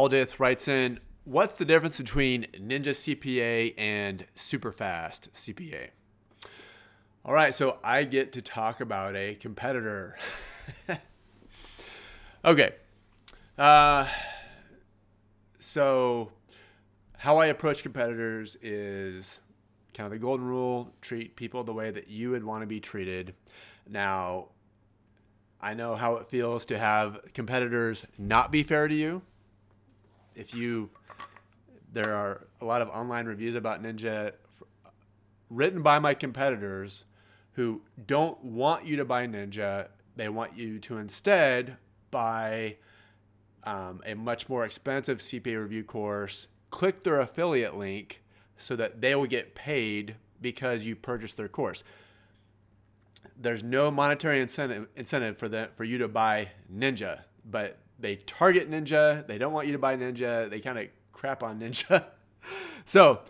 Aldith writes in, "What's the difference between Ninja CPA and Superfast CPA?" All right, so I get to talk about a competitor. okay. Uh, so, how I approach competitors is kind of the golden rule treat people the way that you would want to be treated. Now, I know how it feels to have competitors not be fair to you. If you, there are a lot of online reviews about Ninja written by my competitors who don't want you to buy Ninja. They want you to instead buy um, a much more expensive CPA review course, click their affiliate link so that they will get paid because you purchased their course. There's no monetary incentive incentive for the, for you to buy Ninja, but they target Ninja. They don't want you to buy Ninja. They kind of crap on Ninja. so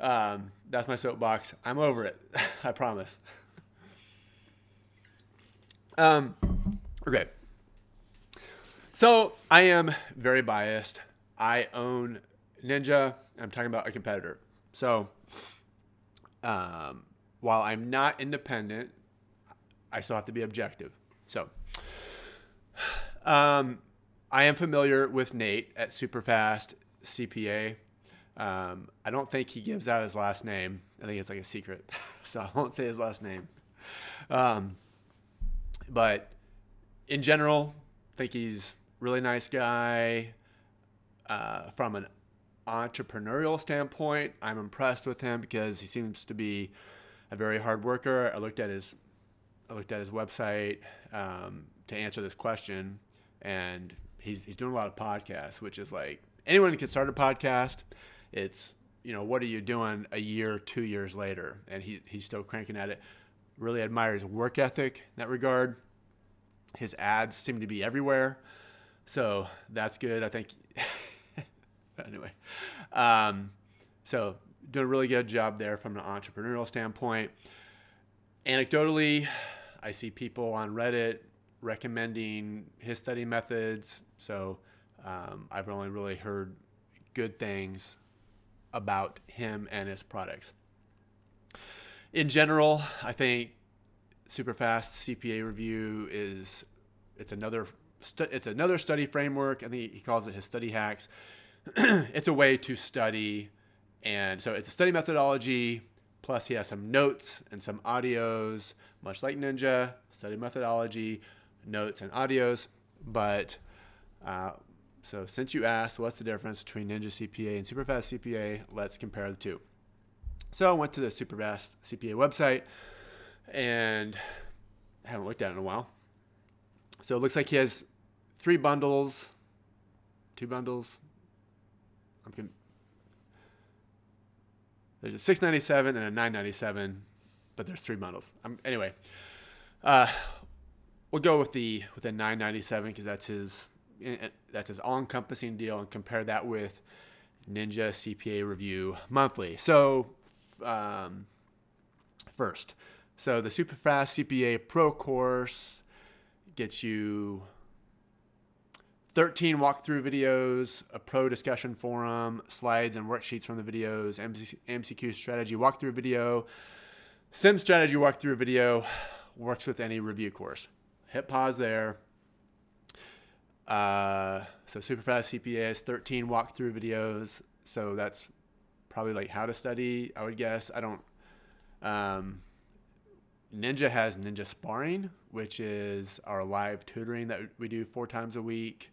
um, that's my soapbox. I'm over it. I promise. Um, okay. So I am very biased. I own Ninja. I'm talking about a competitor. So um, while I'm not independent, I still have to be objective. So um, I am familiar with Nate at Superfast CPA. Um, I don't think he gives out his last name. I think it's like a secret, so I won't say his last name. Um, but in general, I think he's really nice guy. Uh, from an entrepreneurial standpoint, I'm impressed with him because he seems to be a very hard worker. I looked at his I looked at his website um, to answer this question, and he's he's doing a lot of podcasts, which is like anyone can start a podcast. It's you know what are you doing a year, two years later, and he he's still cranking at it. Really admire his work ethic in that regard. His ads seem to be everywhere. So that's good. I think. anyway, um, so doing a really good job there from an entrepreneurial standpoint. Anecdotally, I see people on Reddit recommending his study methods. So um, I've only really heard good things about him and his products. In general, I think Superfast CPA review is it's another it's another study framework. I think he calls it his study hacks. it's a way to study, and so it's a study methodology. Plus, he has some notes and some audios, much like Ninja study methodology, notes and audios. But uh, so, since you asked, what's the difference between Ninja CPA and Superfast CPA? Let's compare the two. So, I went to the Superfast CPA website and haven't looked at it in a while. So it looks like he has three bundles, two bundles. I'm con- there's a 697 and a 997, but there's three bundles. Um, anyway, uh, we'll go with the with the 997 because that's his that's his all-encompassing deal, and compare that with Ninja CPA Review Monthly. So, um, first, so the super fast CPA Pro course gets you 13 walkthrough videos, a pro discussion forum, slides and worksheets from the videos, MCQ strategy walkthrough video, sim strategy walkthrough video, works with any review course. Hit pause there. Uh, so Superfast CPA has 13 walkthrough videos. So that's probably like how to study, I would guess. I don't. Um, Ninja has Ninja Sparring, which is our live tutoring that we do four times a week.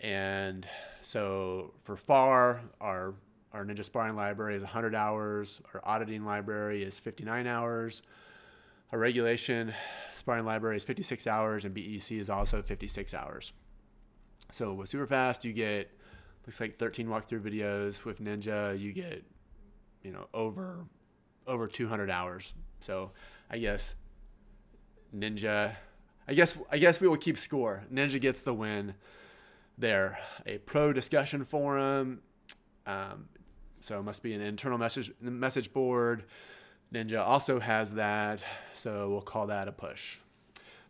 And so for FAR, our our Ninja Sparring library is 100 hours. Our auditing library is 59 hours. Our regulation sparring library is 56 hours, and BEC is also 56 hours. So with Superfast, you get looks like 13 walkthrough videos. With Ninja, you get you know over over 200 hours. So I guess Ninja. I guess I guess we will keep score. Ninja gets the win there. A pro discussion forum. Um, so it must be an internal message message board. Ninja also has that, so we'll call that a push.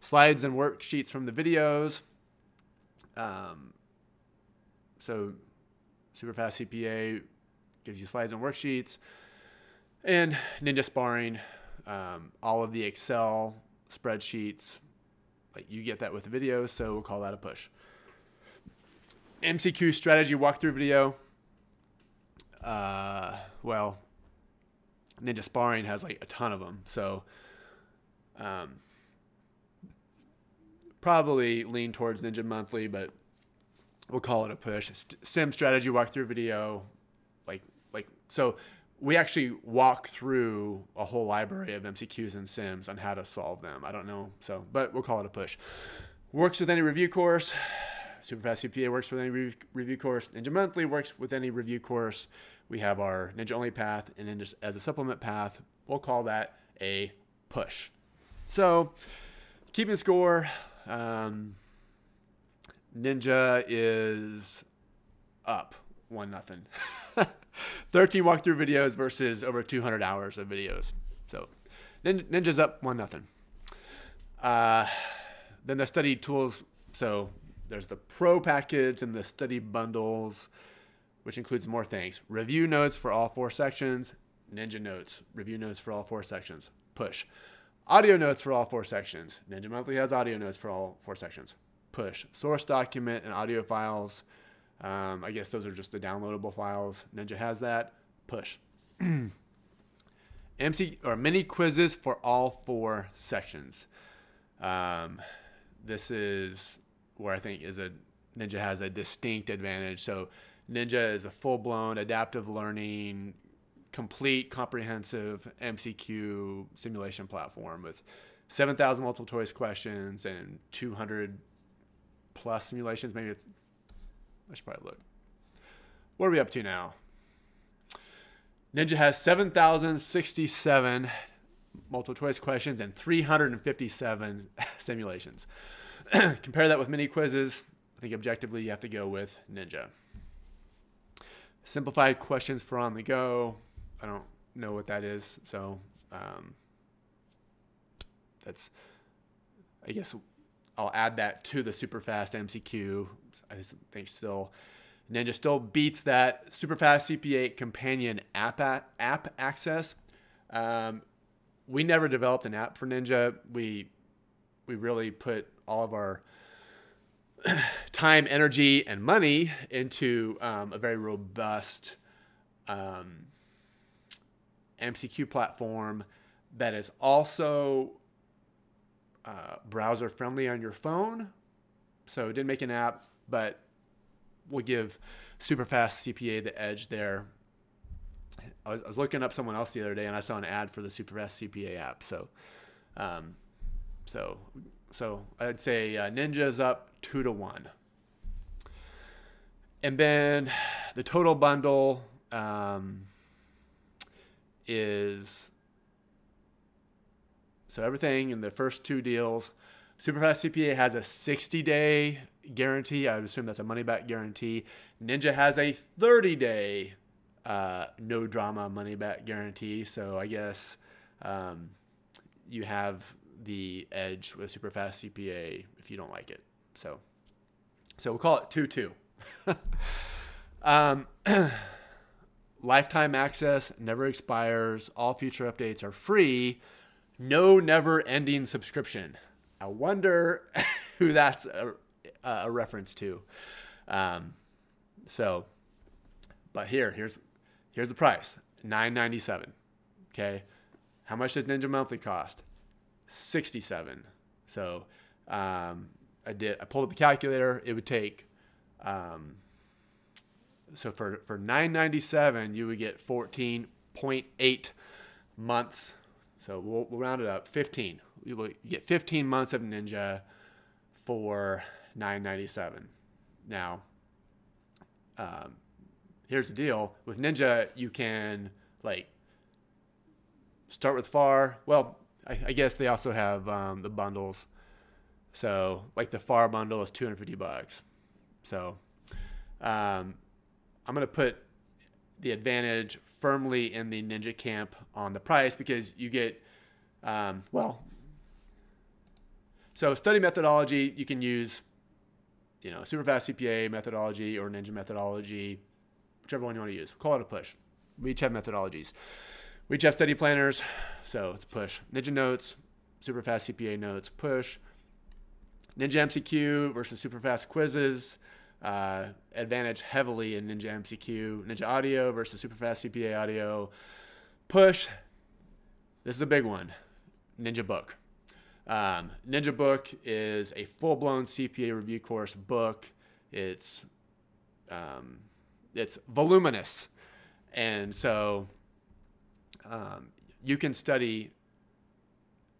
Slides and worksheets from the videos. Um, So Superfast CPA gives you slides and worksheets, and Ninja Sparring, um, all of the Excel spreadsheets. Like you get that with the video, so we'll call that a push. MCQ strategy walkthrough video. Uh, well, Ninja Sparring has like a ton of them, so um, probably lean towards Ninja Monthly, but we'll call it a push. Sim strategy walkthrough video, like like so. We actually walk through a whole library of MCQs and Sims on how to solve them. I don't know, so but we'll call it a push. Works with any review course. Superfast CPA works with any re- review course. Ninja Monthly works with any review course. We have our Ninja Only path, and then just as a supplement path, we'll call that a push. So, keeping score, um, Ninja is up one nothing. 13 walkthrough videos versus over 200 hours of videos. So, Ninja's up one nothing. Uh, then the study tools. So there's the pro package and the study bundles, which includes more things. Review notes for all four sections, Ninja notes, review notes for all four sections, push. Audio notes for all four sections. Ninja Monthly has audio notes for all four sections. Push. Source document and audio files. Um, I guess those are just the downloadable files. Ninja has that. Push. MC or mini quizzes for all four sections. Um, this is where I think is a Ninja has a distinct advantage. So Ninja is a full-blown adaptive learning, complete, comprehensive MCQ simulation platform with 7,000 multiple choice questions and 200 plus simulations. Maybe it's I should probably look. What are we up to now? Ninja has 7,067 multiple choice questions and 357 simulations. Compare that with mini quizzes. I think objectively you have to go with Ninja. Simplified questions for on the go. I don't know what that is, so um, that's. I guess I'll add that to the super fast MCQ. I think still Ninja still beats that super fast CPA companion app app access. Um, we never developed an app for Ninja. We we really put all of our time, energy, and money into um, a very robust um, MCQ platform that is also uh, browser friendly on your phone. So didn't make an app, but we'll give Superfast CPA the edge there. I was, I was, looking up someone else the other day, and I saw an ad for the Superfast CPA app. So, um, so so I'd say uh, Ninja's up two to one. And then the total bundle um, is so everything in the first two deals. Superfast CPA has a 60 day guarantee. I would assume that's a money back guarantee. Ninja has a 30 day uh, no drama money back guarantee. So I guess um, you have the edge with super fast CPA if you don't like it. So, so we'll call it two two. um, lifetime access never expires. All future updates are free. No never ending subscription. I wonder who that's a, a reference to. Um, so, but here, here's here's the price: nine ninety seven. Okay, how much does Ninja Monthly cost? 67. So um, I did. I pulled up the calculator. It would take. Um, so for for 997, you would get 14.8 months. So we'll, we'll round it up. 15. You will get 15 months of Ninja for 997. Now, um, here's the deal with Ninja, you can like start with far. Well, I, I guess they also have um, the bundles. So like the far bundle is 250 bucks. So um, I'm gonna put the advantage firmly in the ninja camp on the price because you get um, well. So study methodology you can use you know, super fast CPA methodology or Ninja methodology, whichever one you want to use. Call it a push. We each have methodologies. We each have study planners, so it's push. Ninja notes, super fast CPA notes, push. Ninja MCQ versus super fast quizzes. Uh, advantage heavily in Ninja MCQ. Ninja audio versus super fast CPA audio. Push. This is a big one. Ninja book. Um, Ninja book is a full blown CPA review course book. It's um, it's voluminous, and so um, you can study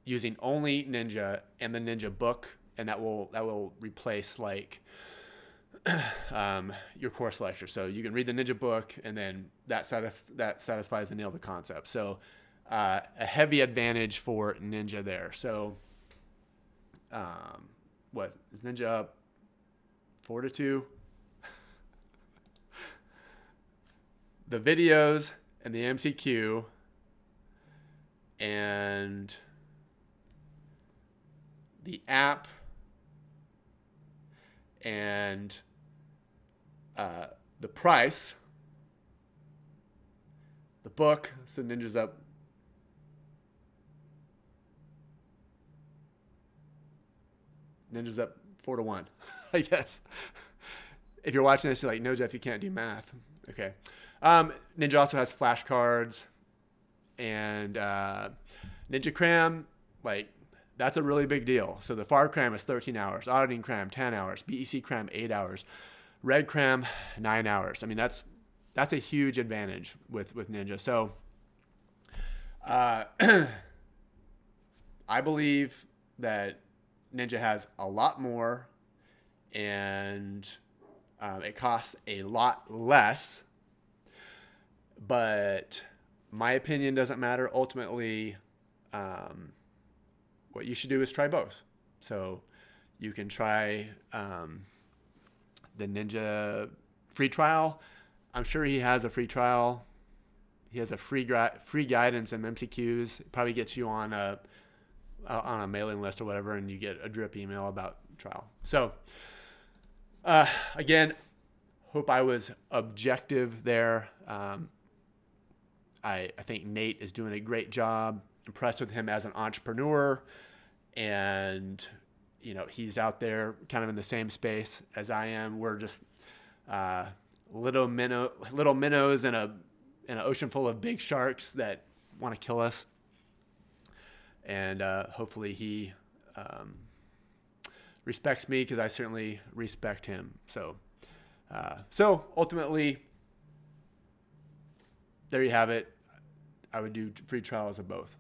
using only Ninja and the Ninja book, and that will that will replace like um, your course lecture. So you can read the Ninja book, and then that satisf- that satisfies the nail of the concept. So uh, a heavy advantage for Ninja there. So um, what is Ninja up four to two? the videos and the MCQ and the app and uh, the price, the book, so Ninja's up. Ninja's up four to one, I guess. If you're watching this, you're like, no, Jeff, you can't do math. Okay. Um, Ninja also has flashcards and uh, Ninja Cram, like that's a really big deal. So the FAR cram is 13 hours, auditing cram 10 hours, BEC cram 8 hours, REG cram 9 hours. I mean that's that's a huge advantage with with Ninja. So uh, I believe that Ninja has a lot more and um, it costs a lot less but my opinion doesn't matter. Ultimately, um, what you should do is try both. So you can try um, the Ninja free trial. I'm sure he has a free trial. He has a free gra- free guidance and MCQs. It probably gets you on a on a mailing list or whatever, and you get a drip email about trial. So uh, again, hope I was objective there. Um, I, I think Nate is doing a great job. Impressed with him as an entrepreneur, and you know he's out there kind of in the same space as I am. We're just uh, little minnow, little minnows in a in an ocean full of big sharks that want to kill us. And uh, hopefully he um, respects me because I certainly respect him. So, uh, so ultimately, there you have it. I would do free trials of both.